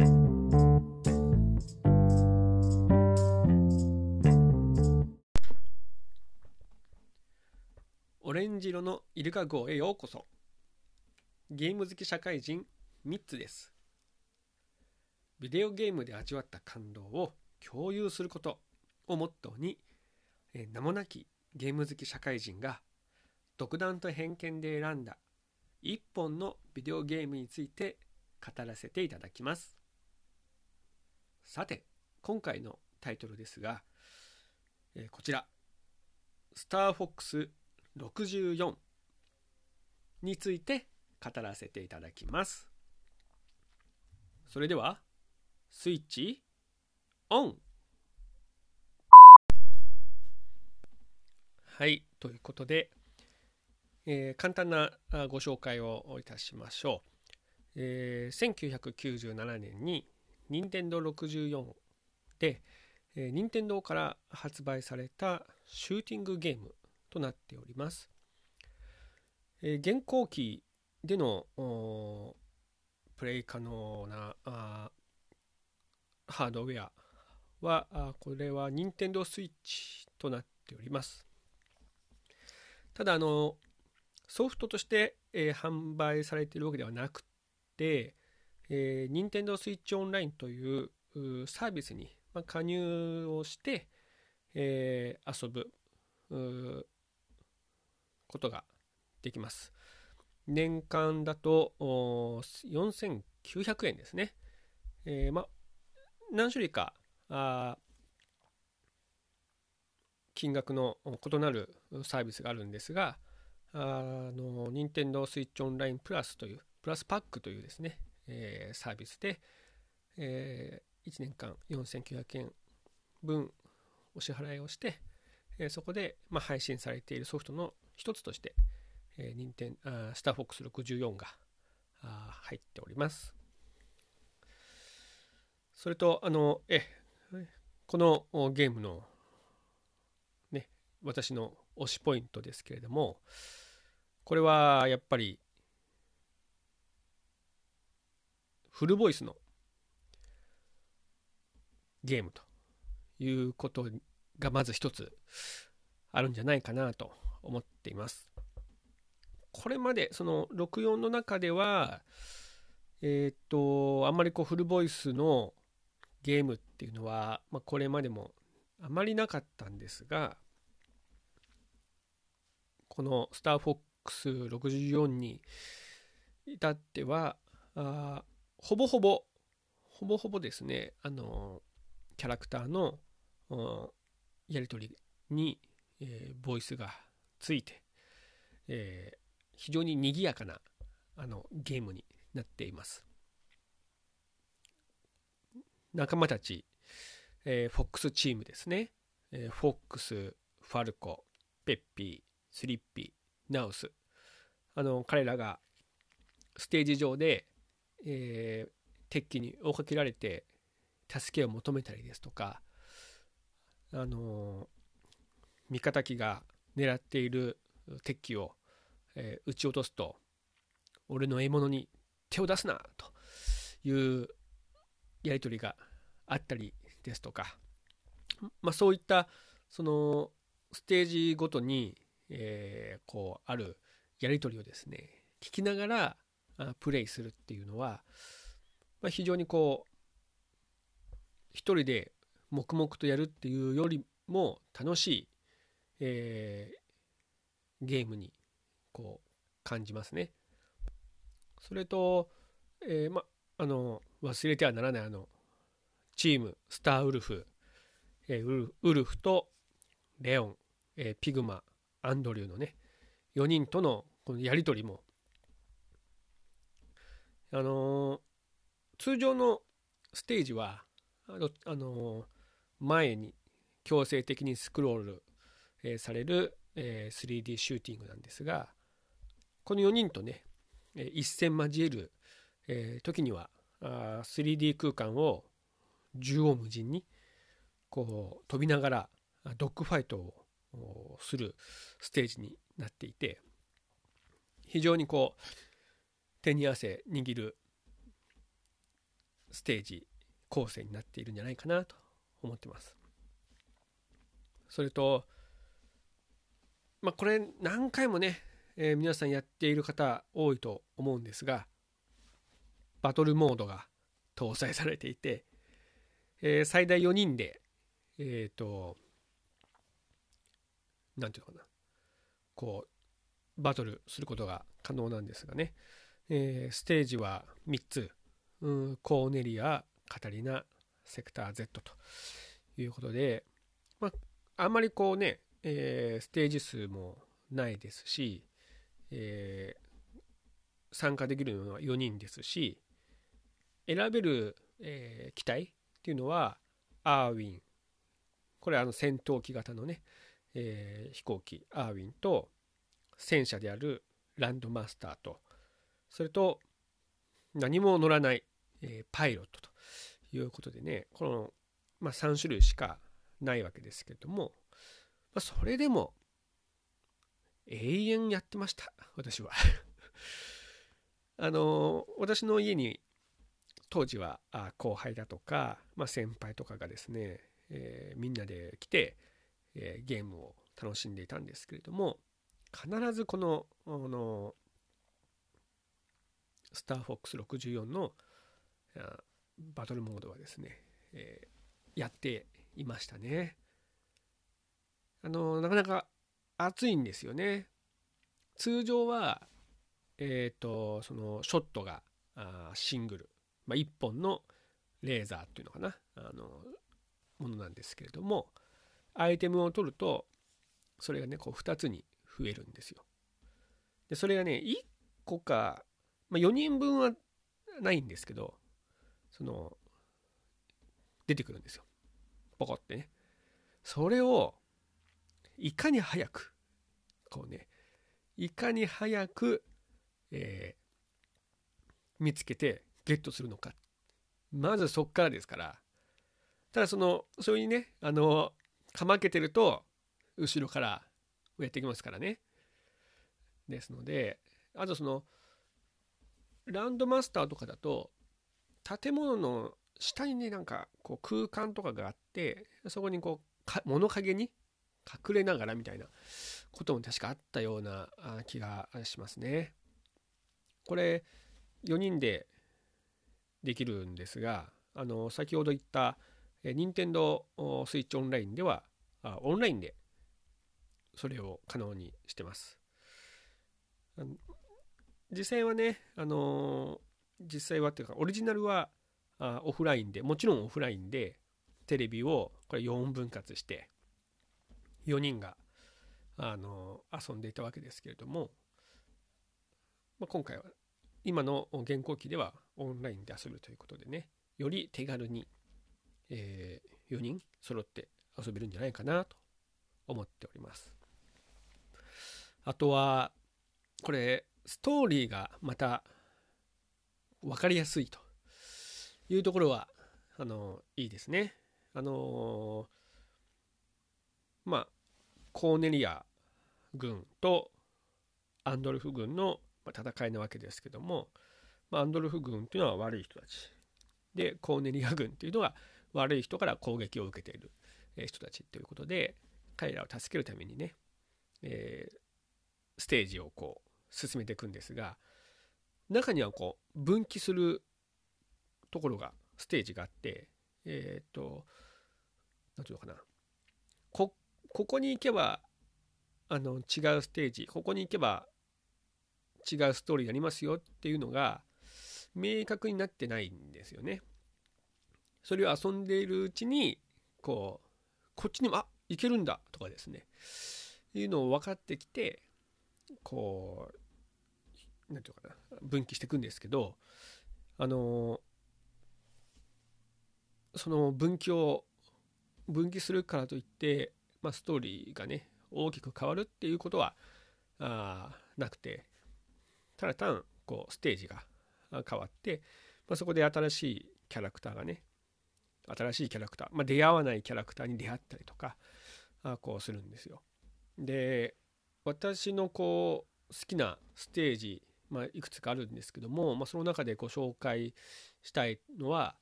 オレンジ色のイルカ号へようこそ。ゲーム好き社会人3つです。ビデオゲームで味わった感動を共有することをモットーに名もなきゲーム好き社会人が独断と偏見で選んだ一本のビデオゲームについて語らせていただきます。さて今回のタイトルですが、えーこちら「スターフォックス64」について語らせていただきます。それではスイッチオン。はいということで、えー簡単なご紹介をいたしましょう、えー1997年に任天堂64で、えー任天堂から発売されたシューティングゲームとなっております、えー現行機でのプレイ可能なーハードウェアはあこれは任天堂スイッチとなっております。ただあのソフトとして、えー販売されているわけではなくて、えー、任天堂スイッチオンラインというサービスに、まあ、加入をして、えー遊ぶことができます。年間だと4900円ですね、えーまあ何種類かあ金額の異なるサービスがあるんですが、あの、任天堂スイッチオンラインプラスという、プラスパックというですね、えーサービスで、え1年間4900円分お支払いをして、えーそこで、まあ、配信されているソフトの一つとして、えー、任天あスターフォックス64があ入っております。それと、あの、え、このゲームのね、私の推しポイントですけれども、これはやっぱりフルボイスのゲームということがまず一つあるんじゃないかなと思っています。これまでその64の中ではえっとあんまりこうフルボイスのゲームっていうのは、まあ、これまでもあまりなかったんですがこのスターフォックス64に至ってはあほぼほぼほぼほぼですねあのキャラクターのやり取りに、えーボイスがついて、えー非常に賑やかなあのゲームになっています。仲間たち、えーフォックスチームですね、えーフォックスファルコペッピースリッピーナウス。あの彼らがステージ上で、えー敵機に追いかけられて助けを求めたりですとかあの味方機が狙っている敵機を、えー撃ち落とすと俺の獲物に手を出すなというやり取りがあったりですとか、まあ、そういったそのステージごとに、えーこうあるやり取りをですね聞きながらプレイするっていうのは、まあ、非常にこう一人で黙々とやるっていうよりも楽しい、えーゲームにこう感じますね。それと、えーまあの忘れてはならないあのチームスターウルフ、えーウルフウルフとレオン、えーピグマアンドリューのね4人とのこのやり取りもあの通常のステージはあの、前に強制的にスクロール、えーされる、えー 3D シューティングなんですがこの4人とね、えー一戦交える、えー時にはあー 3D 空間を縦横無尽にこう飛びながらドッグファイトをするステージになっていて非常にこう手に汗握るステージ構成になっているんじゃないかなと思ってます。それと、まあ、これ何回もね、えー、皆さんやっている方多いと思うんですがバトルモードが搭載されていて、えー、最大4人でえっ、ー、と何て言うのかなこうバトルすることが可能なんですがね、えー、ステージは3つ、うん、コーネリアカタリナセクター Z ということで、まあ、あんまりこうね、えー、ステージ数もないですし、えー、参加できるのは4人ですし選べる、えー、機体っていうのはアーウィン。これあの戦闘機型のね、えー、飛行機アーウィンと戦車であるランドマスターとそれと何も乗らない、えー、パイロットということでねこの、まあ、3種類しかないわけですけれども、まあ、それでも永遠やってました私は。あの私の家に当時は後輩だとか、まあ、先輩とかがですね、えー、みんなで来て、えー、ゲームを楽しんでいたんですけれども必ずこのあのスターフォックス64のバトルモードはですね、えー、やっていましたね。あのなかなか熱いんですよね。通常は、えっ、ー、とそのショットがあシングル、まあ、1本のレーザーっていうのかなあのものなんですけれどもアイテムを取るとそれがねこう2つに増えるんですよ。でそれがね1個か、まあ、4人分はないんですけどその出てくるんですよ。ポコってね。それをいかに早くこうねいかに早く、えー、見つけてゲットするのかまずそっからですからただそのそれにねあのかまけてると後ろからやってきますからねですのであとそのランドマスターとかだと建物の下にねなんかこう空間とかがあってそこにこう物陰に隠れながらみたいなことも確かあったような気がしますね。これ4人でできるんですがあの先ほど言った任天堂スイッチオンラインではオンラインでそれを可能にしてます。実際はね、あの実際はっていうかオリジナルはあオフラインでもちろんオフラインでテレビをこれ4分割して4人があの遊んでいたわけですけれども、まあ、今回は今の現行機ではオンラインで遊ぶということでねより手軽に、えー、4人揃って遊べるんじゃないかなと思っております。あとはこれストーリーがまた分かりやすいというところはあのいいですね。あのまあコーネリア軍とアンドルフ軍の戦いなわけですけども、まあ、アンドルフ軍というのは悪い人たち。でコーネリア軍というのは悪い人から攻撃を受けている人たちということで彼らを助けるためにね、えー、ステージをこう進めていくんですが中にはこう分岐するところがステージがあってえっ、ー、と何ていうのかなこここに行けばあの違うステージここに行けば違うストーリーになりますよっていうのが明確になってないんですよね。それを遊んでいるうちにこうこっちにもあ行けるんだとかですねいうのを分かってきてこう何て言うかな分岐していくんですけどあのその分岐を分岐するからといって、まあ、ストーリーがね大きく変わるっていうことはあなくてただ単こうステージが変わって、まあ、そこで新しいキャラクターがね新しいキャラクター、まあ、出会わないキャラクターに出会ったりとかあこうするんですよ。で私のこう好きなステージ、まあ、いくつかあるんですけども、まあ、その中でご紹介したいのは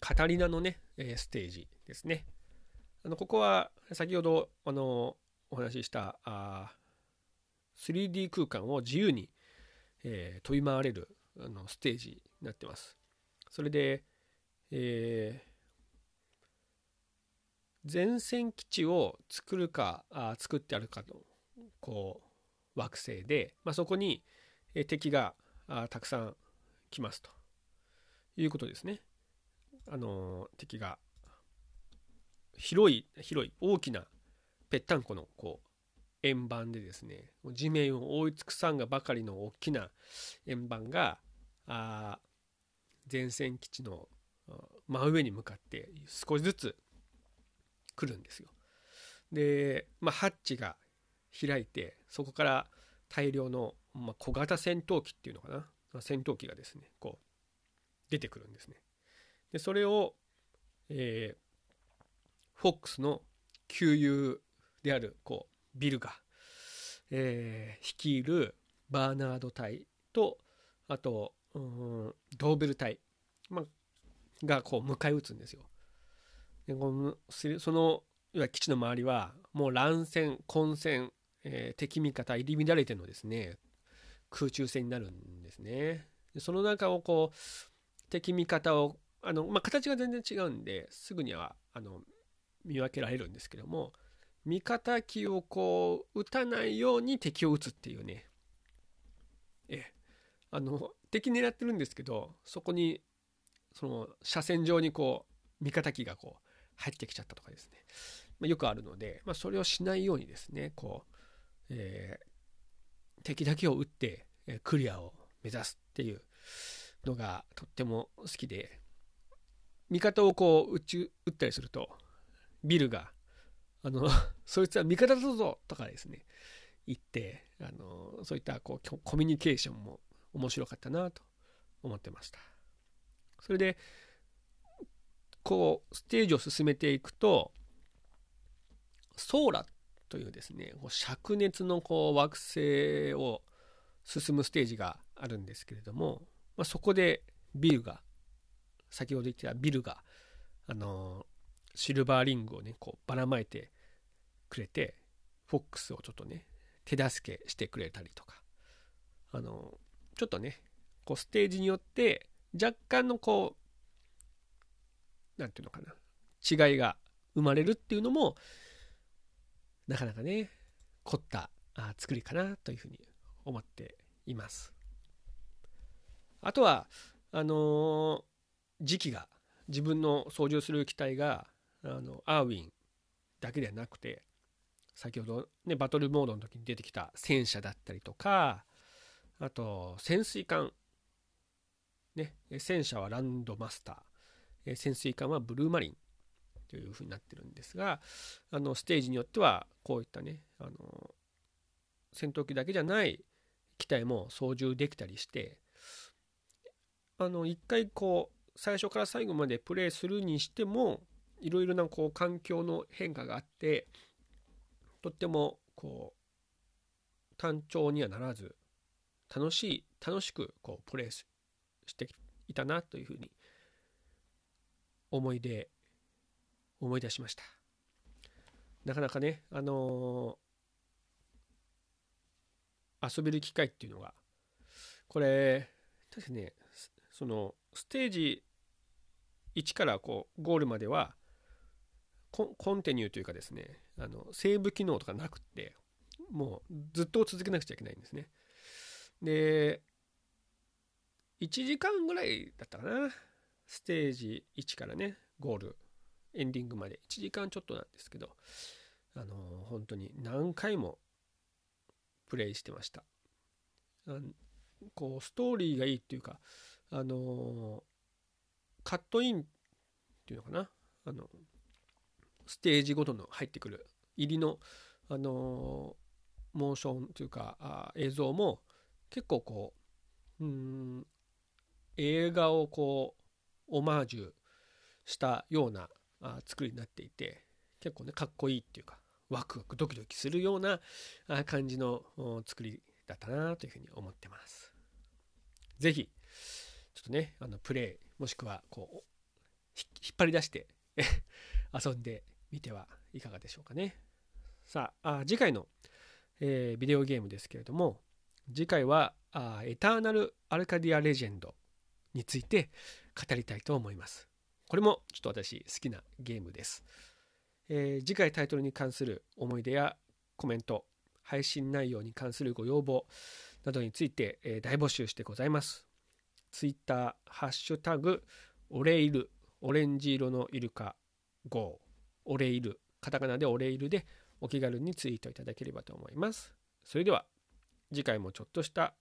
カタリナのね、えステージですね。あのここは先ほどあのお話ししたあ 3D 空間を自由に、えー、飛び回れるあのステージになってます。それで、えー、前線基地を作るかあ作ってあるかのこう惑星で、まあ、そこに敵があたくさん来ますということですね。あの敵が広い広い大きなぺったんこのこう円盤でですね地面を覆い尽くさんがばかりの大きな円盤があ前線基地の真上に向かって少しずつ来るんですよ。で、まあ、ハッチが開いてそこから大量の、まあ、小型戦闘機っていうのかな？戦闘機がですねこう出てくるんですね。でそれを、えー、フォックスの旧友であるこうビルが、えー、率いるバーナード隊とあとうんドーベル隊、まあ、がこう迎え撃つんですよ。でこのその要は基地の周りはもう乱戦混戦、えー、敵味方入り乱れてのですね空中戦になるんですね。でその中をこう敵味方をあの、まあ、形が全然違うんですぐにはあの見分けられるんですけども味方機をこう撃たないように敵を撃つっていうねえあの敵狙ってるんですけどそこにその車線上にこう味方機がこう入ってきちゃったとかですね、まあ、よくあるので、まあ、それをしないようにですねこう、えー、敵だけを撃って、えクリアを目指すっていうのがとっても好きで味方をこう撃ち撃ったりするとビルがあの そいつは味方だぞとかですね言ってあのそういったこうコミュニケーションも面白かったなと思ってました。それでこうステージを進めていくとソーラというですね灼熱のこう惑星を進むステージがあるんですけれども、まあ、そこでビルが先ほど言ってたビルが、あのシルバーリングをねこうばらまいてくれてフォックスをちょっとね手助けしてくれたりとかあのちょっとねこうステージによって若干のこう何て言うのかな。違いが生まれるっていうのもなかなかね凝ったあ作りかなというふうに思っています。あとはあのー時期が自分の操縦する機体があのアーウィンだけではなくて先ほどねバトルモードの時に出てきた戦車だったりとかあと潜水艦。ね戦車はランドマスター。ー潜水艦はブルーマリンというふうになってるんですがあのステージによってはこういったねあの戦闘機だけじゃない機体も操縦できたりしてあの一回こう最初から最後までプレイするにしてもいろいろなこう環境の変化があってとってもこう単調にはならず楽しい楽しくこうプレイしていたなというふうに思い出思い出しました。なかなかねあのー、遊べる機会っていうのがこれ確かねそのステージ1からこうゴールまではコンテニューというかですねあのセーブ機能とかなくってもうずっと続けなくちゃいけないんですね。で1時間ぐらいだったかな。ステージ1からねゴールエンディングまで1時間ちょっとなんですけどあの本当に何回もプレイしてました。こうストーリーがいいっていうかあのカットインっていうのかな？あのステージごとの入ってくる入りのあのモーションというかあ映像も結構こううん映画をこうオマージュしたようなあ作りになっていて結構ねかっこいいっていうかワクワクドキドキするような感じの作りだったなというふうに思ってます。是非ちょっとねあのプレイもしくはこう引っ張り出して 遊んでみてはいかがでしょうかね。さあ、あ次回の、えー、ビデオゲームですけれども、次回はあエターナル・アルカディア・レジェンドについて語りたいと思います。これもちょっと私好きなゲームです。えー、次回タイトルに関する思い出やコメント、配信内容に関するご要望などについて、えー、大募集してございます。Twitter、ハッシュタグ、オレイル、オレンジ色のイルカ5、オレイル、カタカナでオレイルでお気軽にツイートいただければと思います。それでは次回もちょっとした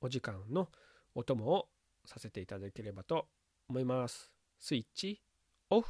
お時間のお供をさせていただければと思います。スイッチオフ